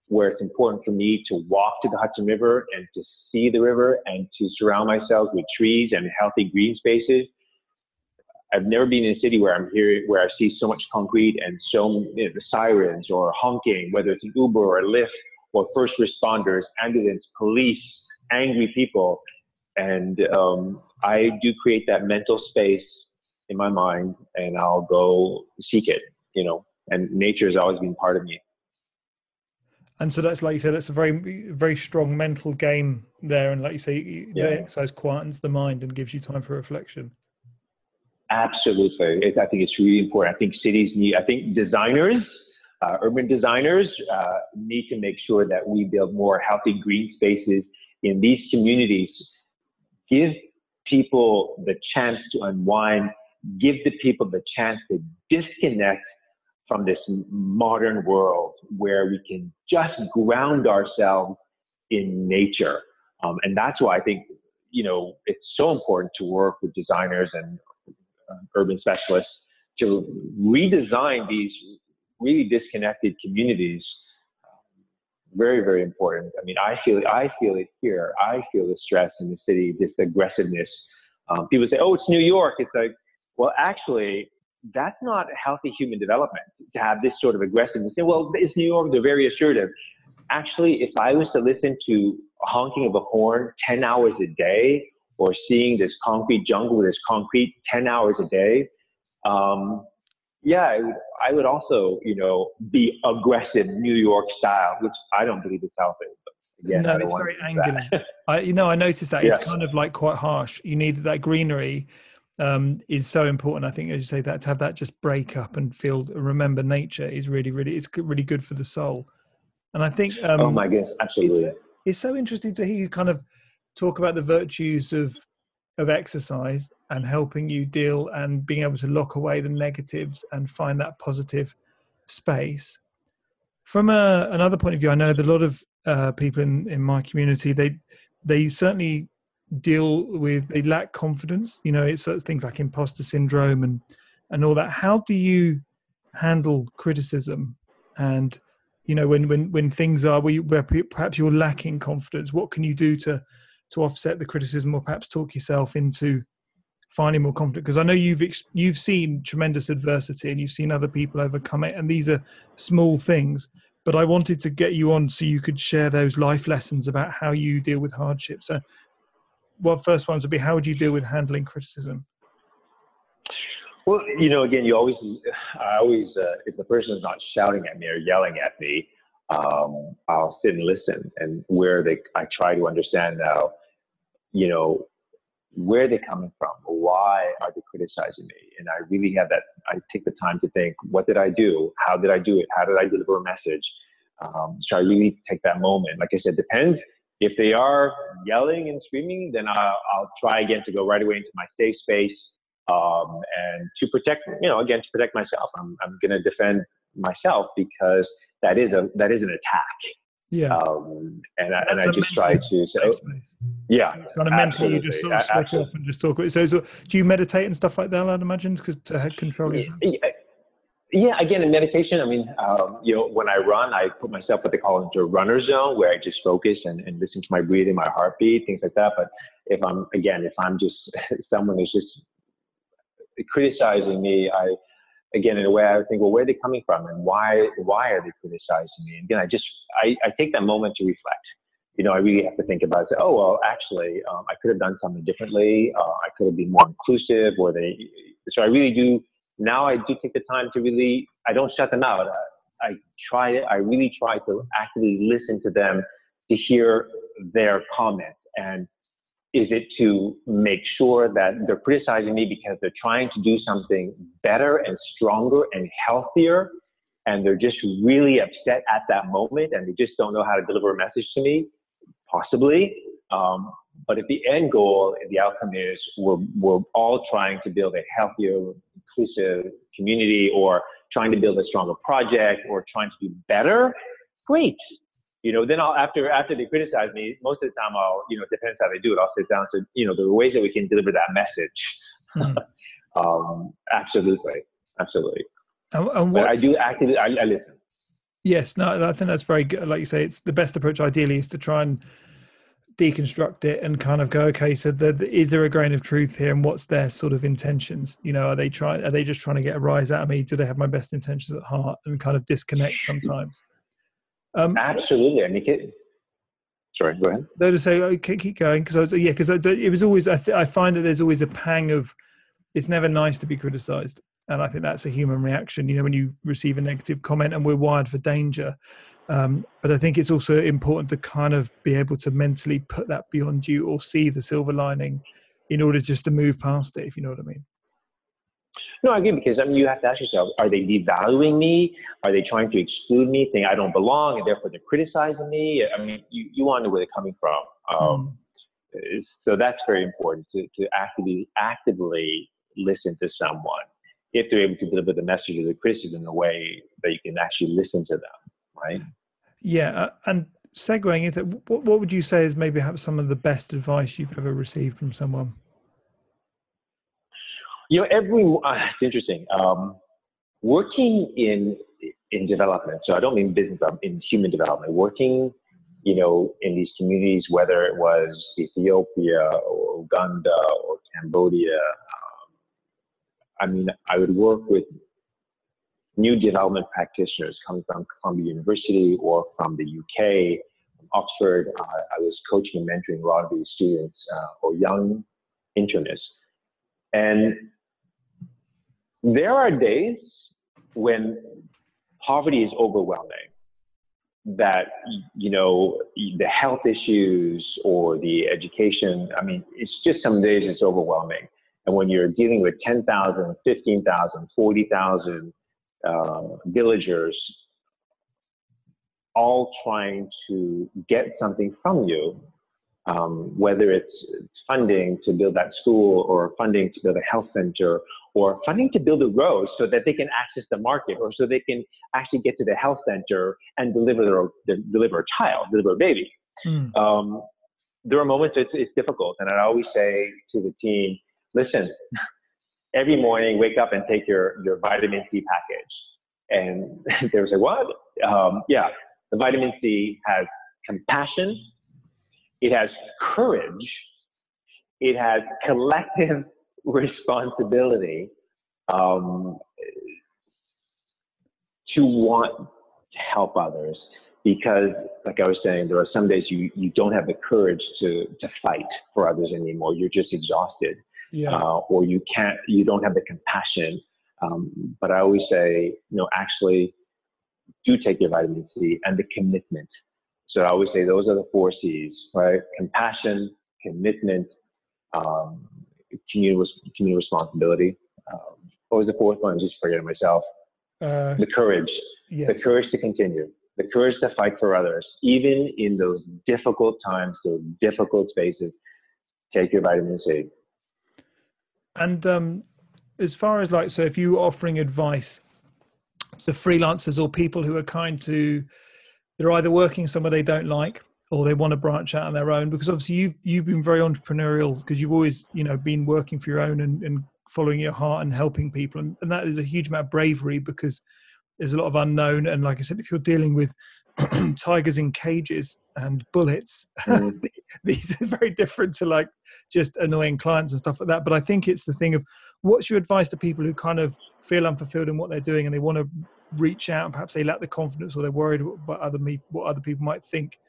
B: where it's important for me to walk to the Hudson River and to see the river and to surround myself with trees and healthy green spaces. I've never been in a city where I'm here, where I see so much concrete and so you know, the sirens or honking, whether it's an Uber or a Lyft or first responders, ambulance, police, angry people. And um, I do create that mental space in my mind and I'll go seek it, you know, and nature has always been part of me.
A: And so that's like you said, it's a very, very strong mental game there. And like you say,
B: Yeah.
A: the exercise quietens the mind and gives you time for reflection.
B: Absolutely. It, I think it's really important. I think cities need, I think designers, uh, urban designers uh, need to make sure that we build more healthy green spaces in these communities. Give people the chance to unwind, give the people the chance to disconnect from this modern world where we can just ground ourselves in nature. Um, and that's why I think, you know, it's so important to work with designers and uh, urban specialists to redesign these really disconnected communities. Very, very important. I mean, I feel it, I feel it here. I feel the stress in the city, this aggressiveness. Um, people say, "Oh, it's New York." It's like, well, actually, that's not healthy human development to have this sort of aggressiveness. Say, well, it's New York. They're very assertive. Actually, if I was to listen to honking of a horn 10 hours a day, or seeing this concrete jungle with this concrete 10 hours a day, um, yeah, I would, I would also, you know, be aggressive New York style, which I don't believe is healthy. But again,
A: no, it's very
B: to do that.
A: angular. *laughs* I, you know, I noticed that it's kind of like quite harsh. You need that greenery, um, is so important. I think, as you say, that to have that just break up and feel remember nature is really, really it's really good for the soul. And I think, um,
B: oh my goodness, absolutely,
A: it's, it's so interesting to hear you kind of talk about the virtues of of exercise and helping you deal and being able to lock away the negatives and find that positive space. From a, another point of view, I know that a lot of uh, people in, in my community they they certainly deal with they lack confidence. You know, it's things like imposter syndrome and and all that. How do you handle criticism and you know when when when things are where, you, where perhaps you're lacking confidence? What can you do to to offset the criticism or perhaps talk yourself into finding more confident because i know you've you've seen tremendous adversity and you've seen other people overcome it and these are small things but i wanted to get you on so you could share those life lessons about how you deal with hardship. So well first ones would be how would you deal with handling criticism?
B: Well you know again you always i always uh, if the person is not shouting at me or yelling at me um, i'll sit and listen and where they i try to understand now you know, where they're coming from, why are they criticizing me? And I really have that, I take the time to think, what did I do? How did I do it? How did I deliver a message? Um, so I really take that moment. Like I said, depends. If they are yelling and screaming, then I'll, I'll try again to go right away into my safe space um, and to protect, you know, again, to protect myself. I'm, I'm going to defend myself because that is a, that is an attack.
A: Yeah.
B: Um, and I, and I just try to say, oh, yeah.
A: It's kind of mentally, you just sort of switch off and just talk. So, so, do you meditate and stuff like that? I'd imagine because to head control yourself.
B: Yeah, yeah, again, in meditation, I mean, um, you know, when I run, I put myself what they call into a runner zone where I just focus and, and listen to my breathing, my heartbeat, things like that. But if I'm, again, if I'm just *laughs* someone who's just criticizing me, I, again, in a way, I would think, well, where are they coming from, and why why are they criticizing me? And again, I just I, I take that moment to reflect. You know, I really have to think about, say, oh well, actually, um, I could have done something differently. Uh, I could have been more inclusive, or they. So I really do now. I do take the time to really. I don't shut them out. I, I try. I really try to actively listen to them to hear their comments and is it to make sure that they're criticizing me because they're trying to do something better and stronger and healthier? And they're just really upset at that moment and they just don't know how to deliver a message to me? Possibly. Um, but if the end goal the outcome is we're, we're all trying to build a healthier, inclusive community or trying to build a stronger project or trying to do better, great you know, then I'll after after they criticize me, most of the time I'll, you know, it depends how they do it. I'll sit down to, you know, there are ways that we can deliver that message. Hmm. *laughs* um, absolutely, absolutely.
A: And, and what
B: I do actively, I, I listen.
A: Yes, no, I think that's very good. Like you say, it's the best approach. Ideally, is to try and deconstruct it and kind of go, okay, so the, the, is there a grain of truth here, and what's their sort of intentions? You know, are they trying? Are they just trying to get a rise out of me? Do they have my best intentions at heart? And kind of disconnect *laughs* sometimes.
B: Um, Absolutely, and can. Sorry, go ahead.
A: No, to say, okay, keep going because yeah, because it was always I, th- I find that there's always a pang of it's never nice to be criticised, and I think that's a human reaction. You know, when you receive a negative comment, and we're wired for danger. Um, but I think it's also important to kind of be able to mentally put that beyond you or see the silver lining in order just to move past it, if you know what I mean.
B: No, I agree because I mean you have to ask yourself: Are they devaluing me? Are they trying to exclude me, saying I don't belong, and therefore they're criticizing me? I mean, you you want to know where they're coming from. Um, mm. So that's very important to to actively actively listen to someone if they're able to deliver the message or the criticism in a way that you can actually listen to them, right?
A: Yeah, uh, and segueing into what what would you say is maybe perhaps some of the best advice you've ever received from someone?
B: You know, every uh, it's interesting. Um, working in in development, so I don't mean business, I'm in human development. Working, you know, in these communities, whether it was Ethiopia or Uganda or Cambodia. Um, I mean, I would work with new development practitioners coming from Columbia University or from the UK, from Oxford. Uh, I was coaching and mentoring a lot of these students uh, or young internists. And there are days when poverty is overwhelming that you know the health issues or the education i mean it's just some days it's overwhelming. And when you're dealing with 10,000, 15,000, 40,000 uh, villagers all trying to get something from you, um, whether it's funding to build that school or funding to build a health center or funding to build a road so that they can access the market or so they can actually get to the health center and deliver their, deliver a child, deliver a baby. Mm. Um, there are moments it's, it's difficult. And I always say to the team, listen, every morning wake up and take your, your vitamin C package. And *laughs* they were like, what? Um, yeah, the vitamin C has compassion, it has courage, it has collective *laughs* responsibility um, to want to help others. Because like i was saying there are some days you, you don't have the courage to, to fight for others anymore. You're just exhausted. Yeah. uh, or you can't you don't have the compassion. Um, but i always say you know actually do take your vitamin c and the commitment so i always say those are the four c's right compassion commitment um, community, community responsibility. Um, what was the fourth one? I'm just forgetting myself. Uh, the courage. Yes. The courage to continue. The courage to fight for others, even in those difficult times, those difficult spaces. Take your vitamin C.
A: And um, as far as like, so if you are offering advice to freelancers or people who are kind to, they're either working somewhere they don't like or they want to branch out on their own because obviously you've you've been very entrepreneurial because you've always you know been working for your own and, and following your heart and helping people and, and that is a huge amount of bravery because there's a lot of unknown and like i said if you're dealing with *clears throat* tigers in cages and bullets mm. *laughs* these are very different to like just annoying clients and stuff like that but i think it's the thing of what's your advice to people who kind of feel unfulfilled in what they're doing and they want to reach out and perhaps they lack the confidence or they're worried about other me what other people might think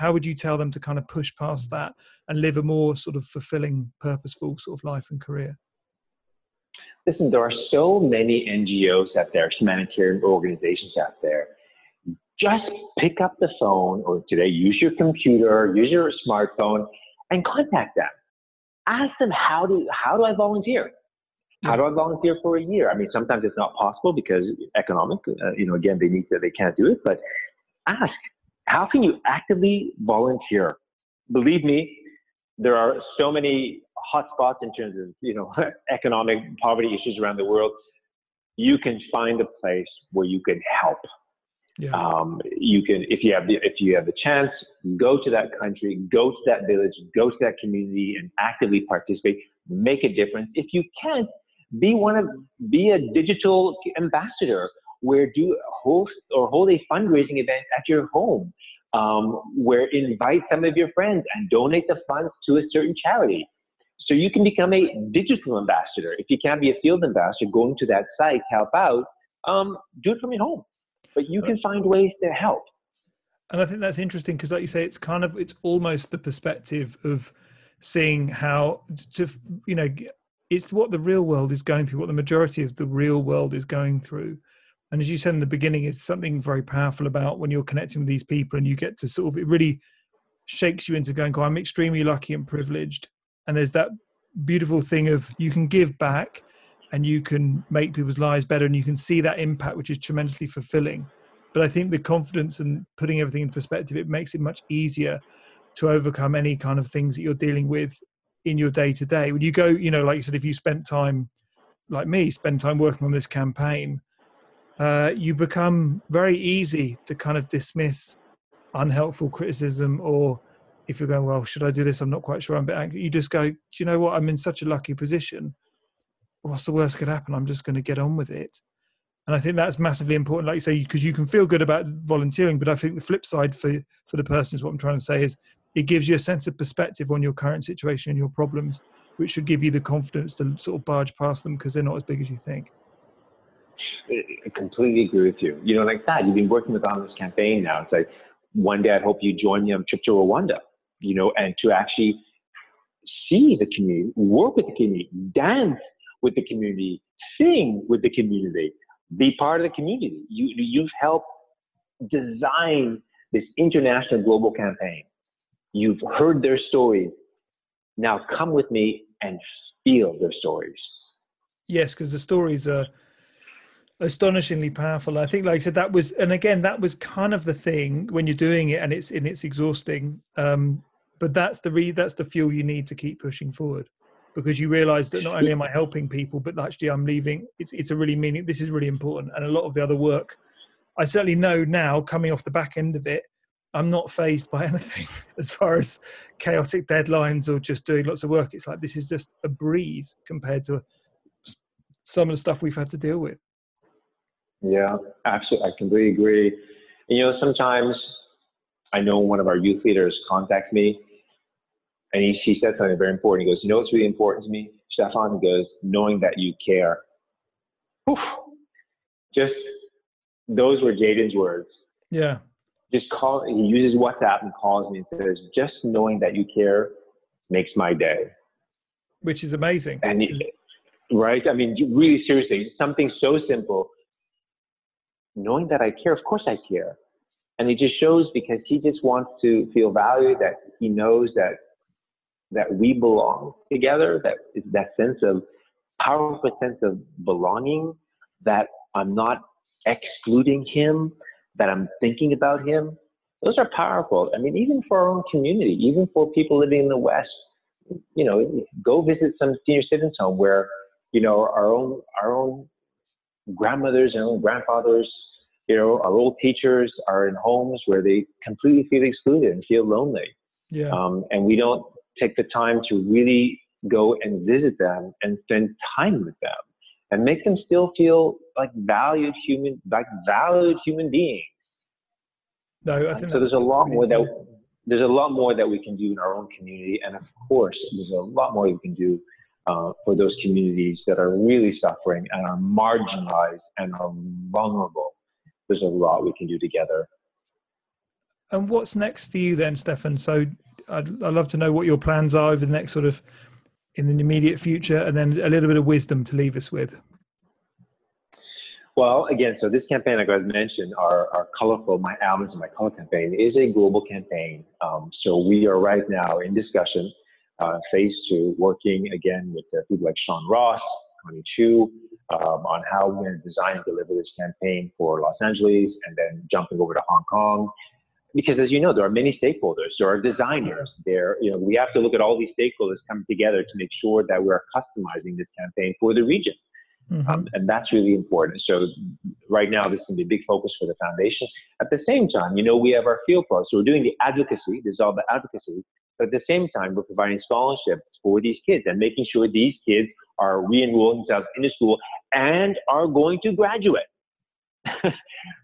A: how would you tell them to kind of push past that and live a more sort of fulfilling purposeful sort of life and career?
B: Listen there are so many ngos out there humanitarian organizations out there. Just pick up the phone or today use your computer use your smartphone and contact them. Ask them how do how do i volunteer how do I volunteer for a year? I mean, sometimes it's not possible because economic, uh, you know, again, they need to, they can't do it, but ask, how can you actively volunteer? Believe me, there are so many hotspots in terms of you know *laughs* economic poverty issues around the world. You can find a place where you can help. Yeah. Um, you can, if you have the, if you have the chance, go to that country, go to that village, go to that community, and actively participate. Make a difference. If you can't, be one of, be a digital ambassador where do host or hold a fundraising event at your home um, where invite some of your friends and donate the funds to a certain charity. So you can become a digital ambassador. If you can't be a field ambassador, going to that site, to help out, um, do it from your home. But you can find ways to help.
A: And I think that's interesting because, like you say, it's kind of it's almost the perspective of seeing how to you know it's what the real world is going through, what the majority of the real world is going through, and as you said in the beginning, it's something very powerful about when you're connecting with these people and you get to sort of, it really shakes you into going, I'm extremely lucky and privileged. And there's that beautiful thing of you can give back and you can make people's lives better and you can see that impact, which is tremendously fulfilling. But I think the confidence and putting everything in perspective, it makes it much easier to overcome any kind of things that you're dealing with in your day to day. When you go, you know, like you said, if you spent time, like me, spend time working on this campaign, uh, you become very easy to kind of dismiss unhelpful criticism or if you're going well should i do this? I'm not quite sure. I'm a bit angry. You just go do you know what? I'm in such a lucky position. What's the worst could happen? I'm just going to get on with it. And i think that's massively important like you say because you can feel good about volunteering but i think the flip side for for the person is what i'm trying to say is it gives you a sense of perspective on your current situation and your problems which should give you the confidence to sort of barge past them because they're not as big as you think
B: I completely agree with you. You know, like that, you've been working with on this campaign now. It's like one day I hope you join me on a trip to Rwanda, you know, and to actually see the community, work with the community, dance with the community, sing with the community, be part of the community. You, you've helped design this international global campaign. You've heard their stories. Now come with me and feel their stories.
A: Yes, because the stories are astonishingly powerful. I think, like I said, that was, and again, that was kind of the thing when you're doing it, and it's and it's exhausting. Um, but that's the re that's the fuel you need to keep pushing forward because you realize that not only am I helping people, but actually I'm leaving. It's it's a really meaning. This is really important, and a lot of the other work, I certainly know now, coming off the back end of it, I'm not phased by *laughs* anything as far as chaotic deadlines or just doing lots of work. It's like this is just a breeze compared to some of the stuff we've had to deal with.
B: Yeah, absolutely. I completely agree. And, you know, sometimes I know one of our youth leaders contacts me and he, he said something very important. He goes, You know what's really important to me, Stefan? He goes, Knowing that you care. Oof. Just those were Jaden's words.
A: Yeah.
B: Just call, he uses WhatsApp and calls me and says, Just knowing that you care makes my day.
A: Which is amazing.
B: And he, right? I mean, really seriously, something so simple. Knowing that I care, of course I care. And it just shows because he just wants to feel valued, that he knows that that we belong together, that that sense of powerful sense of belonging, that I'm not excluding him, that I'm thinking about him. Those are powerful. I mean, even for our own community, even for people living in the West, you know, go visit some senior citizens home where, you know, our own our own grandmothers and own grandfathers, you know, our old teachers are in homes where they completely feel excluded and feel lonely.
A: Yeah.
B: Um, and we don't take the time to really go and visit them and spend time with them and make them still feel like valued human, like valued human beings.
A: No, I think
B: so. There's a lot more that there's a lot more that we can do in our own community, and of course, there's a lot more we can do uh, for those communities that are really suffering and are marginalized and are vulnerable. There's a lot we can do together.
A: And what's next for you then, Stefan? So I'd, I'd love to know what your plans are over the next sort of in the immediate future, and then a little bit of wisdom to leave us with.
B: Well, again, so this campaign, like I mentioned, our, our colorful, my albums and my color campaign is a global campaign. Um, so we are right now in discussion, uh, phase two, working again with uh, people like Shaun Ross, Connie Chiu, um, on how we're going to design and deliver this campaign for Los Angeles, and then jumping over to Hong Kong, because as you know, there are many stakeholders. There are designers. There, you know, we have to look at all these stakeholders coming together to make sure that we are customizing this campaign for the region. Mm-hmm. Um, and that's really important. So right now, this to be a big focus for the foundation. At the same time, you know, we have our field pro. So we're doing the advocacy. This is all the advocacy. But at the same time, we're providing scholarships for these kids and making sure these kids are re-enrolling themselves into school and are going to graduate. *laughs*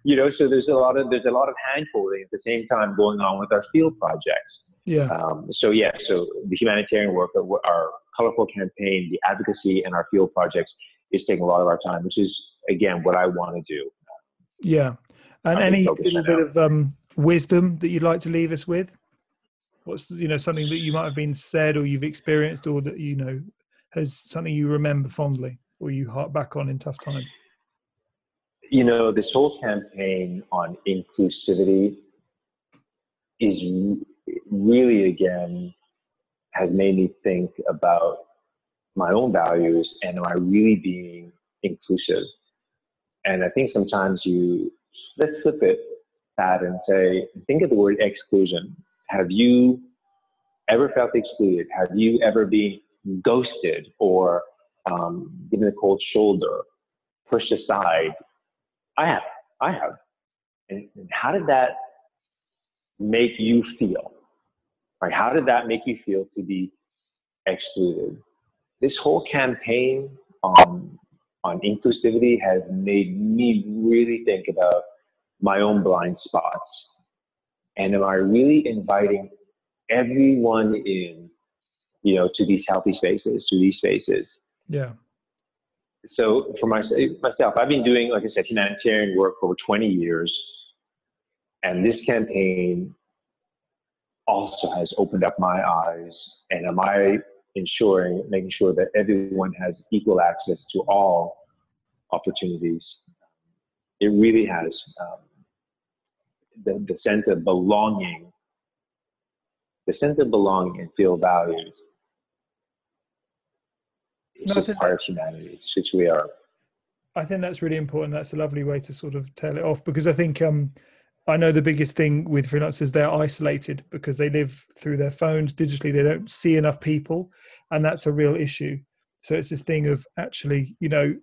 B: you know, so there's a lot of there's a lot of hand holding at the same time going on with our field projects.
A: Yeah.
B: Um, so yeah, so the humanitarian work, our colorful campaign, the advocacy, and our field projects is taking a lot of our time, which is again what I want to do.
A: Yeah. And any little bit of um, wisdom that you'd like to leave us with? What's you know something that you might have been said or you've experienced or that you know has something you remember fondly or you hark back on in tough times?
B: you know, this whole campaign on inclusivity is really, again, has made me think about my own values and am I really being inclusive? And I think sometimes you, let's flip it that and say, think of the word exclusion. Have you ever felt excluded? Have you ever been ghosted or um, given a cold shoulder, pushed aside, I have. I have. And, and how did that make you feel? Right? How did that make you feel to be excluded? This whole campaign on on inclusivity has made me really think about my own blind spots. And am I really inviting everyone in, you know, to these healthy spaces, to these spaces?
A: Yeah
B: so for myself, I've been doing, like I said, humanitarian work for over 20 years. And this campaign also has opened up my eyes. And am I ensuring, making sure that everyone has equal access to all opportunities? It really has. Um, the, the sense of belonging, the sense of belonging and feel valued It's
A: No,
B: just part of humanity. It's just we are.
A: I think that's really important. That's a lovely way to sort of tell it off because I think um, I know the biggest thing with freelancers is they're isolated because they live through their phones digitally. They don't see enough people, and that's a real issue. So it's this thing of actually, you know,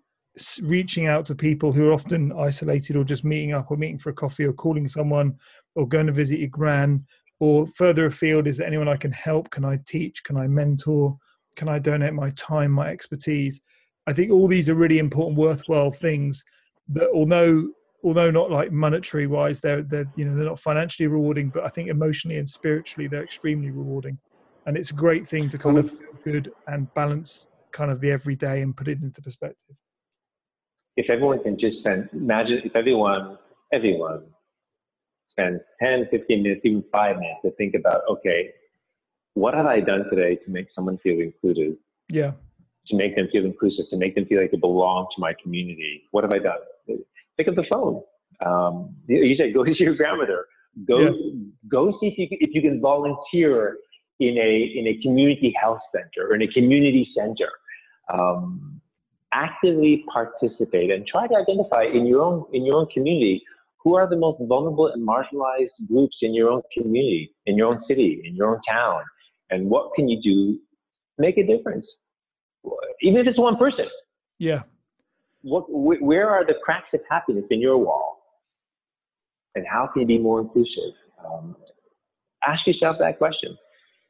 A: reaching out to people who are often isolated or just meeting up or meeting for a coffee or calling someone or going to visit your gran or further afield. Is there anyone I can help? Can I teach? Can I mentor? Can I donate my time, my expertise? I think all these are really important, worthwhile things that, although although not like monetary wise, they're they're you know they're not financially rewarding, but I think emotionally and spiritually they're extremely rewarding, and it's a great thing to kind of feel good and balance kind of the everyday and put it into perspective.
B: If everyone can just spend, imagine if everyone, everyone spends 10, 15 minutes, even five minutes to think about, okay, what have I done today to make someone feel included?
A: Yeah,
B: to make them feel inclusive, to make them feel like they belong to my community. What have I done? Pick up the phone. Um, you said go *laughs* to your grandmother. Go
A: Yeah.
B: go see if you, can- if you can volunteer in a in a community health center or in a community center. Um, actively participate and try to identify in your own in your own community who are the most vulnerable and marginalized groups in your own community, in your own city, in your own town, and what can you do to make a difference? even if it's one person,
A: yeah,
B: what, wh- where are the cracks of happiness in your wall? And how can you be more inclusive? Um, ask yourself that question.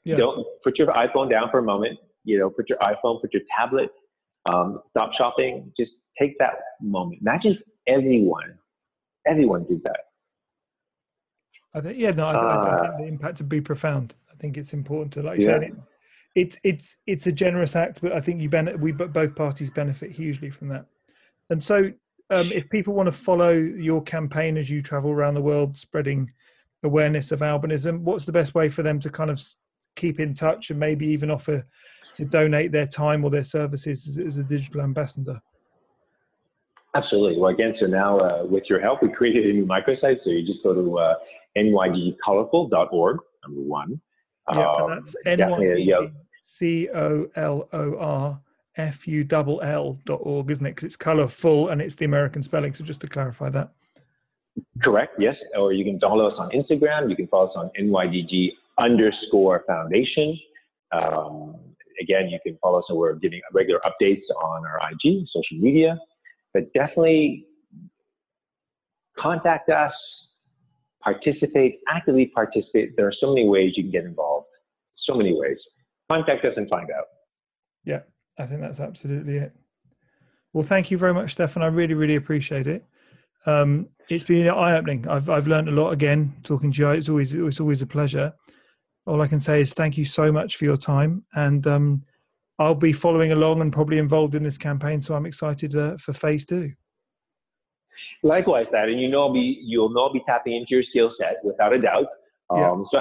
A: yeah,
B: Don't put your iPhone down for a moment. You know, put your iPhone, put your tablet, um, stop shopping. Just take that moment. Imagine if everyone, everyone did that.
A: I think yeah, no, I, th- I
B: Uh,
A: think the impact would be profound. I think it's important to like
B: Yeah.
A: say it, it's it's it's a generous act, but I think you benefit. We both parties benefit hugely from that. And so, um, if people want to follow your campaign as you travel around the world spreading awareness of albinism, what's the best way for them to kind of keep in touch and maybe even offer to donate their time or their services as, a digital ambassador?
B: Absolutely. Well, again, so now uh, with your help, we created a new microsite. So you just go to uh, nydcolorful.org, number one.
A: Yeah,
B: Um,
A: that's
B: definitely,
A: N
B: yeah,
A: Y C O L O R F U double L dot org, isn't it? Because it's colourful and it's the American spelling. So just to clarify that.
B: Correct, yes. Or you can follow us on Instagram. You can follow us on NYDG underscore foundation. Um, again, you can follow us and we're giving regular updates on our IG, social media. But definitely contact us, participate, actively participate. There are so many ways you can get involved. So many ways. Contact us and find out.
A: Yeah, I think that's absolutely it. Well, thank you very much, Stefan. I really, really appreciate it. Um, it's been eye opening. I've I've learned a lot again talking to you. It's always it's always a pleasure. All I can say is thank you so much for your time, and um, I'll be following along and probably involved in this campaign. So I'm excited uh, for phase two.
B: Likewise, that, and you know, I'll be you'll know be tapping into your skill set without a doubt.
A: Yeah.
B: Um, so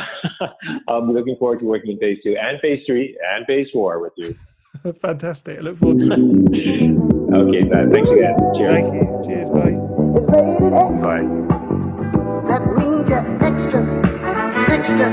B: *laughs* I'm looking forward to working in phase two and phase three and phase four with you. *laughs*
A: Fantastic. I look forward to it.
B: okay, man. Thanks again. Cheers.
A: Thank you. Cheers. Bye.
B: Bye.
C: Extra, extra,